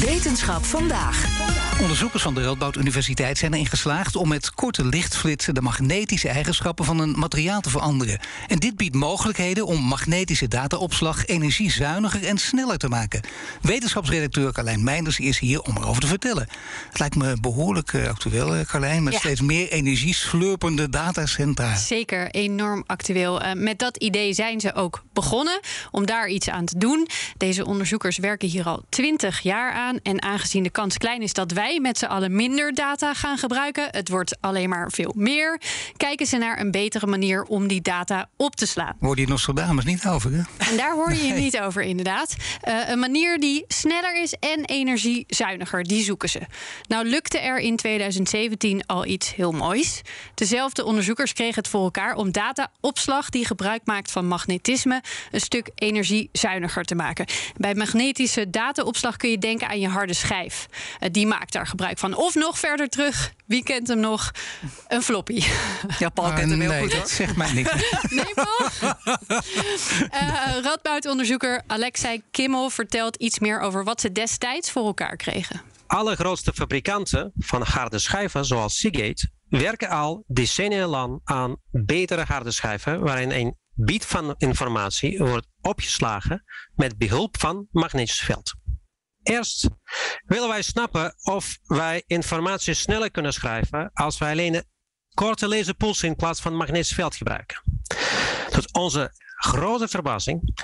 Wetenschap vandaag. Onderzoekers van de Radboud Universiteit zijn erin geslaagd om met korte lichtflitsen de magnetische eigenschappen van een materiaal te veranderen. En dit biedt mogelijkheden om magnetische dataopslag energiezuiniger en sneller te maken. Wetenschapsredacteur Carlijn Meinders is hier om erover te vertellen. Het lijkt me behoorlijk uh, actueel, uh, Carlijn, met Ja. steeds meer energieslurpende datacentra. Zeker, enorm actueel. Eh, met dat idee zijn ze ook begonnen om daar iets aan te doen. Deze onderzoekers werken hier al 20 jaar aan. En aangezien de kans klein is dat wij met z'n allen minder data gaan gebruiken, het wordt alleen maar veel meer, kijken ze naar een betere manier om die data op te slaan. Worden hier Nostradamus niet over, hè? En daar hoor je je Nee. niet over, inderdaad. Eh, een manier die sneller is en energiezuiniger, die zoeken ze. Nou lukte er in 2017 al iets heel moois. Dezelfde onderzoekers kregen het voor elkaar om dataopslag die gebruik maakt van magnetisme een stuk energiezuiniger te maken. Bij magnetische dataopslag kun je denken aan je harde schijf. Eh, die maakt daar gebruik van. Of nog verder terug, wie kent hem nog? Een floppy. Ja, Paul kent hem heel nee, goed, dat zegt mij niks. Nee, Paul? Eh Radboud-onderzoeker Alexei Kimmel vertelt iets meer over wat ze destijds voor elkaar kregen. Allergrootste fabrikanten van harde schijven, zoals Seagate, werken al decennia lang aan betere harde schijven waarin een bit van informatie wordt opgeslagen met behulp van magnetisch veld. Eerst willen wij snappen of wij informatie sneller kunnen schrijven als wij alleen korte laserpulsen in plaats van magnetisch veld gebruiken. Tot onze grote verbazing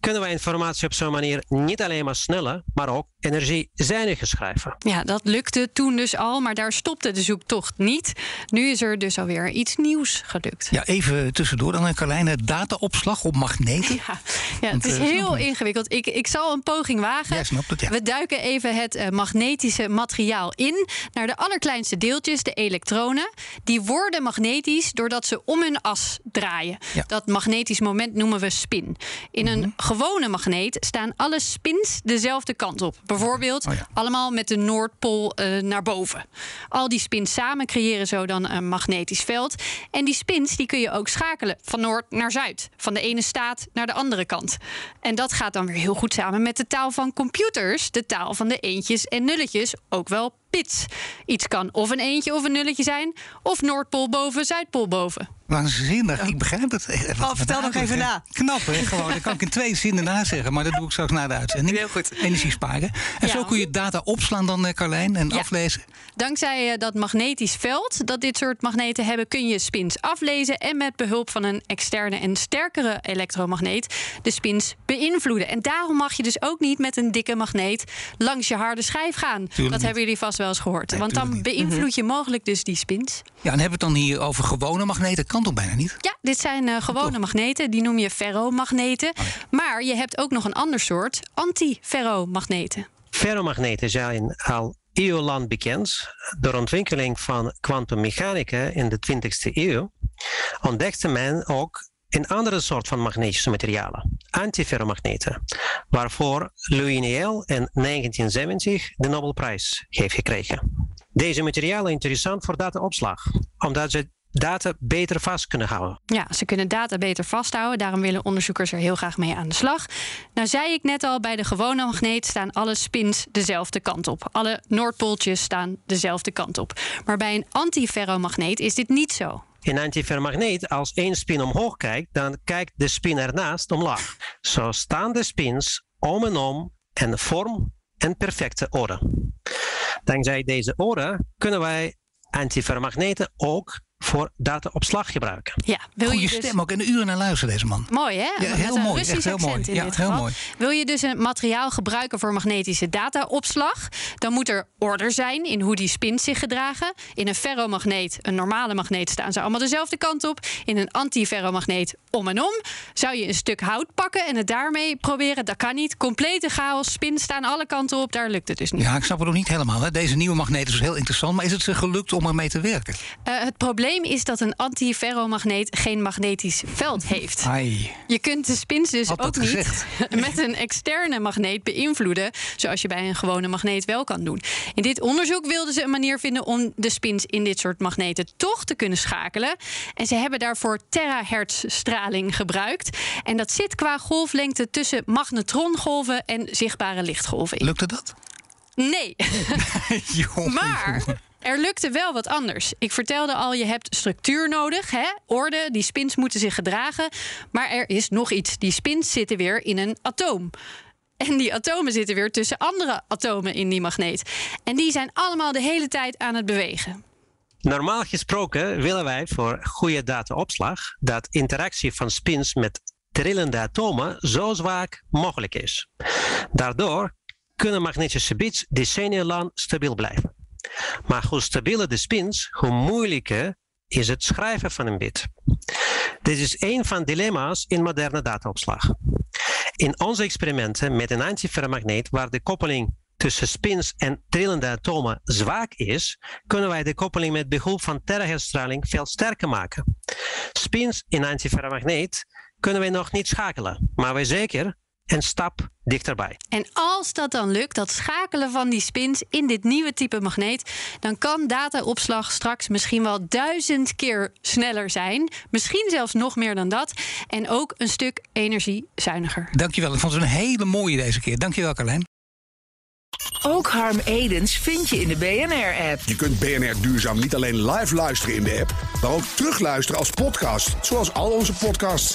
kunnen wij informatie op zo'n manier niet alleen maar sneller, maar ook energiezuiniger schrijven. Ja, dat lukte toen dus al, maar daar stopte de zoektocht niet. Nu is er dus alweer iets nieuws gelukt. Ja, even tussendoor dan, Carlijn. eh, Dataopslag op magneten. Ja, ja Want, het is eh, heel ingewikkeld. Ik, ik zal een poging wagen. Jij snapt het, ja. We duiken even het eh, magnetische materiaal in naar de allerkleinste deeltjes, de elektronen. Die worden magnetisch doordat ze om hun as draaien. Ja. Dat magnetisch moment noemen we spin. In Mhm. een gewone magneet staan alle spins dezelfde kant op. Bijvoorbeeld Oh ja. allemaal met de Noordpool eh, naar boven. Al die spins samen creëren zo dan een magnetisch veld. En die spins die kun je ook schakelen van noord naar zuid. Van de ene staat naar de andere kant. En dat gaat dan weer heel goed samen met de taal van computers. De taal van de eentjes en nulletjes, ook wel bits. Iets kan of een eentje of een nulletje zijn... of Noordpool boven, Zuidpool boven. Waanzinnig, ik begrijp het. Eh, wat- wat vertel nog even na. Knap, hè? Gewoon. Dat kan ik in twee zinnen nazeggen, maar dat doe ik straks na de uitzending. Heel goed. Energie sparen. En Ja. zo kun je data opslaan dan, eh, Carlijn, en Ja. aflezen. Dankzij eh, dat magnetisch veld dat dit soort magneten hebben, kun je spins aflezen en met behulp van een externe en sterkere elektromagneet de spins beïnvloeden. En daarom mag je dus ook niet met een dikke magneet langs je harde schijf gaan. dat niet. hebben jullie vast wel eens gehoord. Nee, Want dan beïnvloed je mogelijk dus die spins. Ja, en hebben we het dan hier over gewone magneten? Kan toch bijna niet? Ja, dit zijn eh, gewone magneten. Die noem je ferromagneten. Maar je hebt ook nog een ander soort antiferromagneten. Ferromagneten zijn al eeuwenlang bekend. Door ontwikkeling van kwantummechanica in de 20e eeuw ontdekte men ook een andere soort van magnetische materialen, antiferromagneten, waarvoor Louis Néel in 1970 de Nobelprijs heeft gekregen. Deze materialen interessant voor dataopslag, omdat ze data beter vast kunnen houden. Ja, ze kunnen data beter vasthouden. Daarom willen onderzoekers er heel graag mee aan de slag. Nou zei ik net al, bij de gewone magneet staan alle spins dezelfde kant op. Alle noordpooltjes staan dezelfde kant op. Maar bij een antiferromagneet is dit niet zo. In antiferromagneet, als één spin omhoog kijkt, dan kijkt de spin ernaast omlaag. Zo staan de spins om en om en vorm een perfecte orde. Dankzij deze orde kunnen wij antiferromagneten ook voor dataopslag gebruiken. Ja, wil Goeie je dus... stem ook. En een uur naar luisteren, deze man. Mooi hè? Ja, heel een mooi, Russisch echt heel mooi. in Ja, dit heel geval. mooi. Wil je dus een materiaal gebruiken voor magnetische dataopslag, dan moet er orde zijn in hoe die spins zich gedragen. In een ferromagneet, een normale magneet, staan ze allemaal dezelfde kant op. In een antiferromagneet om en om. Zou je een stuk hout pakken en het daarmee proberen? Dat kan niet. Complete chaos, spins staan alle kanten op. Daar lukt het dus niet. Ja, ik snap het nog niet helemaal. Hè. Deze nieuwe magneet is dus heel interessant. Maar is het ze gelukt om ermee te werken? Eh, het probleem is dat een antiferromagneet geen magnetisch veld heeft. Ai. Je kunt de spins dus Had ook niet gezegd. met een externe magneet beïnvloeden, zoals je bij een gewone magneet wel kan doen. In dit onderzoek wilden ze een manier vinden om de spins in dit soort magneten toch te kunnen schakelen. En ze hebben daarvoor terahertz straling gebruikt. En dat zit qua golflengte tussen magnetrongolven en zichtbare lichtgolven in. Lukte dat? Nee. Maar er lukte wel wat anders. Ik vertelde al, je hebt structuur nodig, hè? orde, die spins moeten zich gedragen. Maar er is nog iets. Die spins zitten weer in een atoom. En die atomen zitten weer tussen andere atomen in die magneet. En die zijn allemaal de hele tijd aan het bewegen. Normaal gesproken willen wij voor goede dataopslag dat interactie van spins met trillende atomen zo zwak mogelijk is. Daardoor kunnen magnetische bits decennia lang stabiel blijven. Maar hoe stabieler de spins, hoe moeilijker is het schrijven van een bit. Dit is een van de dilemma's in moderne dataopslag. In onze experimenten met een antiferromagneet waar de koppeling tussen spins en trillende atomen zwak is, kunnen wij de koppeling met behulp van terahertzstraling veel sterker maken. Spins in antiferromagneet kunnen wij nog niet schakelen, maar wij zeker een stap dichterbij. En als dat dan lukt, dat schakelen van die spins in dit nieuwe type magneet, dan kan dataopslag straks misschien wel duizend keer sneller zijn. Misschien zelfs nog meer dan dat. En ook een stuk energiezuiniger. Dankjewel. Ik vond het een hele mooie deze keer. Dankjewel, Carlijn. Ook Harm Edens vind je in de BNR-app. Je kunt BNR Duurzaam niet alleen live luisteren in de app, maar ook terugluisteren als podcast, zoals al onze podcasts.